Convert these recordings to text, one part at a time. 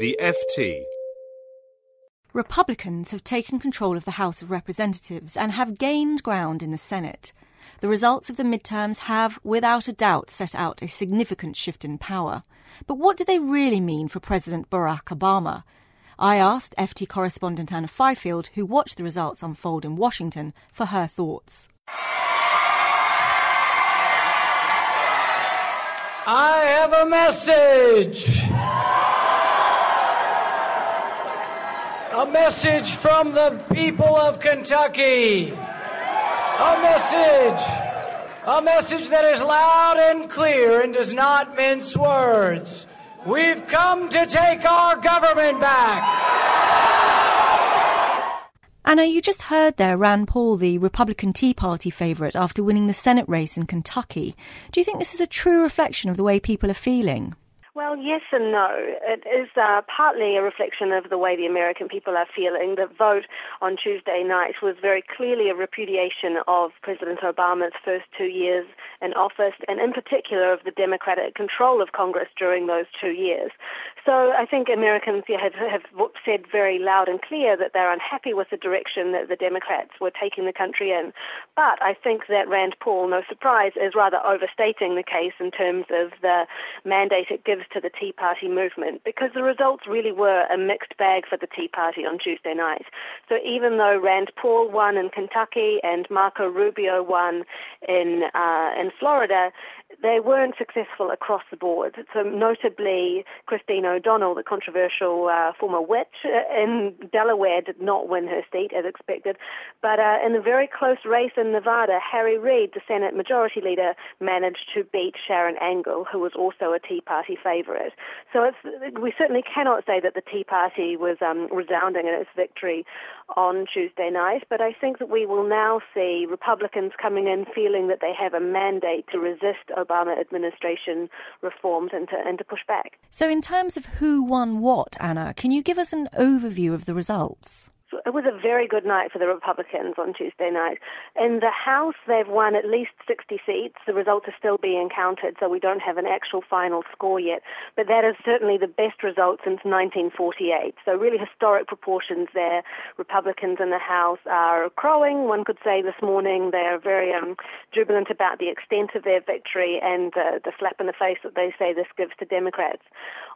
The FT. Republicans have taken control of the House of Representatives and have gained ground in the Senate. The results of the midterms have, without a doubt, set out a significant shift in power. But what do they really mean for President Barack Obama? I asked FT correspondent Anna Fifield, who watched the results unfold in Washington, for her thoughts. I have a message. A message from the people of Kentucky. A message. A message that is loud and clear and does not mince words. We've come to take our government back. Anna, you just heard there Rand Paul, the Republican Tea Party favourite, after winning the Senate race in Kentucky. Do you think this is a true reflection of the way people are feeling? Well, yes and no. It is uh, partly a reflection of the way the American people are feeling. The vote on Tuesday night was very clearly a repudiation of President Obama's first two years in office, and in particular of the Democratic control of Congress during those two years. So I think Americans have, have said very loud and clear that they're unhappy with the direction that the Democrats were taking the country in. But I think that Rand Paul, no surprise, is rather overstating the case in terms of the mandate it gives to the Tea Party movement because the results really were a mixed bag for the Tea Party on Tuesday night. So even though Rand Paul won in Kentucky and Marco Rubio won in uh, in Florida, they weren't successful across the board. So notably, Christine O'Donnell, the controversial uh, former witch uh, in Delaware, did not win her seat as expected. But uh, in a very close race in Nevada, Harry Reid, the Senate Majority Leader, managed to beat Sharron Angle, who was also a Tea Party favorite. So we certainly cannot say that the Tea Party was um, resounding in its victory on Tuesday night, but I think that we will now see Republicans coming in feeling that they have a mandate to resist Obama administration reforms and to, and to push back. So, in terms of who won what, Anna, can you give us an overview of the results? It was a very good night for the Republicans on Tuesday night. In the House, they've won at least 60 seats. The results are still being counted, so we don't have an actual final score yet. But that is certainly the best result since 1948. So really historic proportions there. Republicans in the House are crowing, one could say this morning. They are very um, jubilant about the extent of their victory and uh, the slap in the face that they say this gives to Democrats.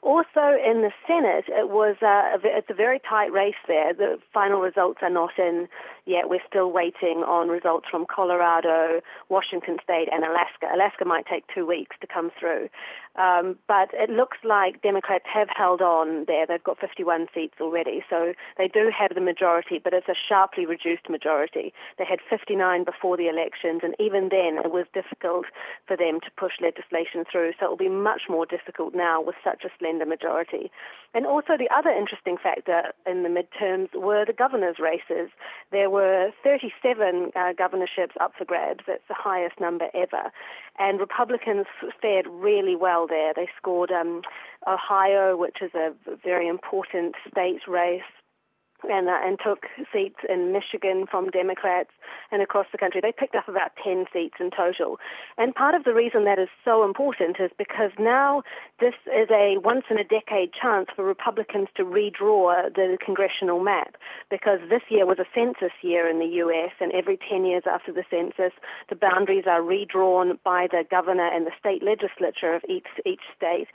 Also in the Senate, it was uh, it's a very tight race there. The final results are not in yet. We're still waiting on results from Colorado, Washington State, and Alaska. Alaska might take two weeks to come through. Um, but it looks like Democrats have held on there. They've got 51 seats already, so they do have the majority, but it's a sharply reduced majority. They had 59 before the elections, and even then it was difficult for them to push legislation through, so it will be much more difficult now with such a slender majority. And also, the other interesting factor in the midterms were the governor's races. There were 37 uh, governorships up for grabs. That's the highest number ever. And Republicans fared really well there. They scored um, Ohio, which is a very important state race and, uh, and took seats in Michigan from Democrats and across the country. They picked up about 10 seats in total. And part of the reason that is so important is because now this is a once in a decade chance for Republicans to redraw the congressional map because this year was a census year in the US and every 10 years after the census the boundaries are redrawn by the governor and the state legislature of each each state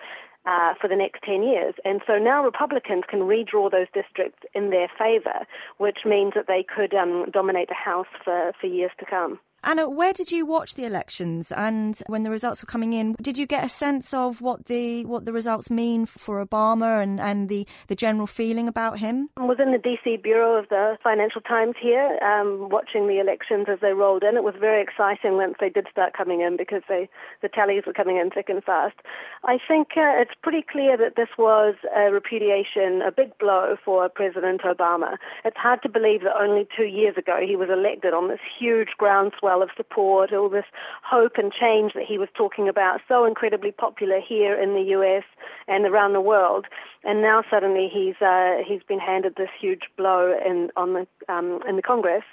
uh, for the next 10 years. And so now Republicans can redraw those districts in their favor, which means that they could um, dominate the House for, for years to come. Anna, where did you watch the elections, and when the results were coming in, did you get a sense of what the what the results mean for Obama and, and the, the general feeling about him? I was in the DC bureau of the Financial Times here, um, watching the elections as they rolled in. It was very exciting once they did start coming in because they the tallies were coming in thick and fast. I think uh, it's pretty clear that this was a repudiation, a big blow for President Obama. It's hard to believe that only two years ago he was elected on this huge groundswell of support, all this hope and change that he was talking about, so incredibly popular here in the US and around the world. And now suddenly he's uh, he's been handed this huge blow in on the um, in the Congress.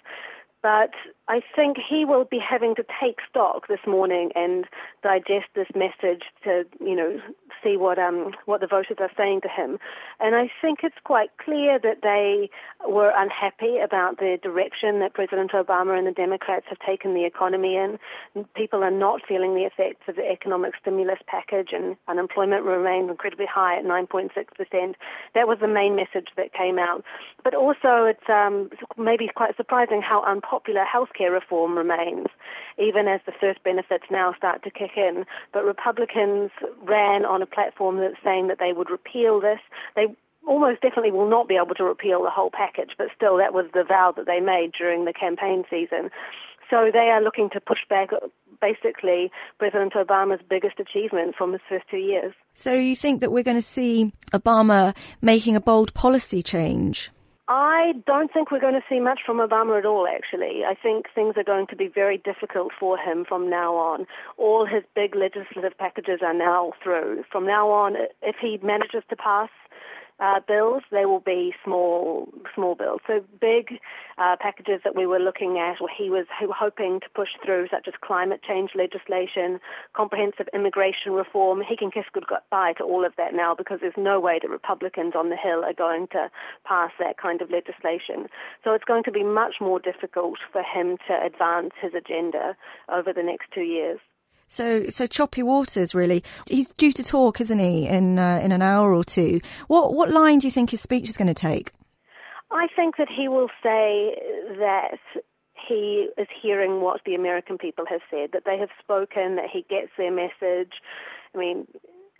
But I think he will be having to take stock this morning and digest this message to, you know, see what um what the voters are saying to him. And I think it's quite clear that they were unhappy about the direction that President Obama and the Democrats have taken the economy in. People are not feeling the effects of the economic stimulus package, and unemployment remains incredibly high at 9.6 percent. That was the main message that came out. But also, it's um, maybe quite surprising how unpopular health healthcare reform remains, even as the first benefits now start to kick in. But Republicans ran on a platform that's saying that they would repeal this. They almost definitely will not be able to repeal the whole package, but still, that was the vow that they made during the campaign season. So they are looking to push back basically President Obama's biggest achievement from his first two years. So you think that we're going to see Obama making a bold policy change? I don't think we're going to see much from Obama at all, actually. I think things are going to be very difficult for him from now on. All his big legislative packages are now through. From now on, if he manages to pass uh, bills, they will be small, small bills. So big uh, packages that we were looking at, or he was hoping to push through, such as climate change legislation, comprehensive immigration reform. He can kiss goodbye to all of that now because there's no way that Republicans on the Hill are going to pass that kind of legislation. So it's going to be much more difficult for him to advance his agenda over the next two years. So, so choppy waters, really. He's due to talk, isn't he, in uh, in an hour or two? What what line do you think his speech is going to take? I think that he will say that he is hearing what the American people have said, that they have spoken, that he gets their message. I mean,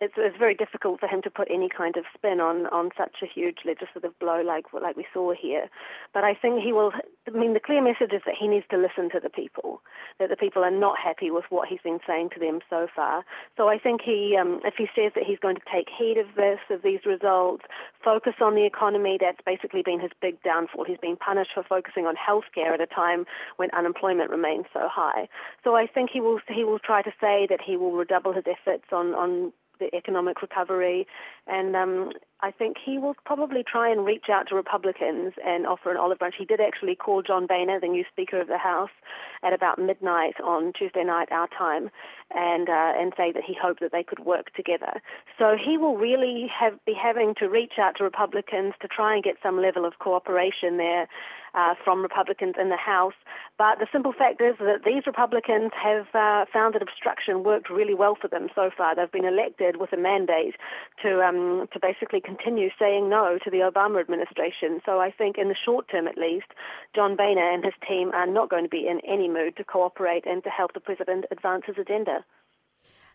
it's, it's very difficult for him to put any kind of spin on, on such a huge legislative blow like like we saw here. But I think he will. I mean, the clear message is that he needs to listen to the people. That the people are not happy with what he's been saying to them so far. So I think he, um, if he says that he's going to take heed of this, of these results, focus on the economy, that's basically been his big downfall. He's been punished for focusing on healthcare at a time when unemployment remains so high. So I think he will he will try to say that he will redouble his efforts on on the economic recovery. And um, I think he will probably try and reach out to Republicans and offer an olive branch. He did actually call John Boehner, the new Speaker of the House, at about midnight on Tuesday night, our time, and uh, and say that he hoped that they could work together. So he will really have be having to reach out to Republicans to try and get some level of cooperation there uh, from Republicans in the House. But the simple fact is that these Republicans have uh, found that obstruction worked really well for them so far. They've been elected with a mandate to um, to basically continue saying no to the Obama administration. So I think in the short term, at least, John Boehner and his team are not going to be in any mood to cooperate and to help the president advance his agenda.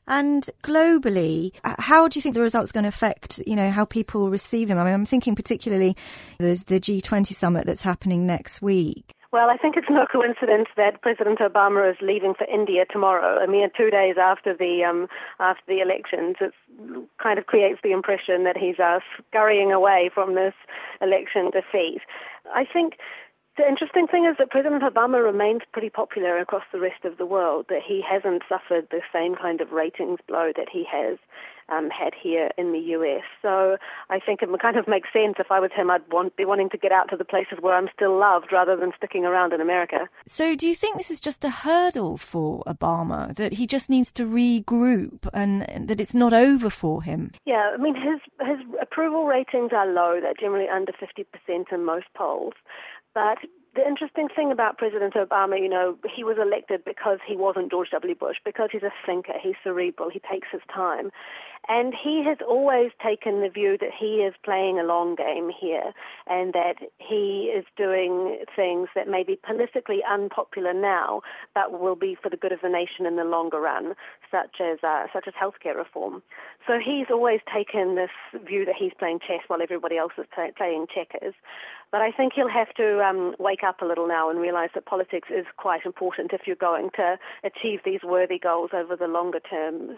And globally, how do you think the results are going to affect, you know, how people receive him? I mean, I'm thinking particularly there's the G20 summit that's happening next week. Well, I think it's no coincidence that President Obama is leaving for India tomorrow, a mere two days after the um, after the elections. It kind of creates the impression that he's uh, scurrying away from this election defeat. I think the interesting thing is that President Obama remains pretty popular across the rest of the world, that he hasn't suffered the same kind of ratings blow that he has um, had here in the US. So I think it kind of makes sense if I was him, I'd want, be wanting to get out to the places where I'm still loved rather than sticking around in America. So do you think this is just a hurdle for Obama, that he just needs to regroup and, and that it's not over for him? Yeah, I mean, his, his approval ratings are low. They're generally under 50% in most polls. But the interesting thing about President Obama, you know, he was elected because he wasn't George W. Bush, because he's a thinker, he's cerebral, he takes his time. And he has always taken the view that he is playing a long game here and that he is doing things that may be politically unpopular now, but will be for the good of the nation in the longer run, such as, uh, such as healthcare reform. So he's always taken this view that he's playing chess while everybody else is play- playing checkers. But I think he'll have to um, wake up a little now and realize that politics is quite important if you're going to achieve these worthy goals over the longer term.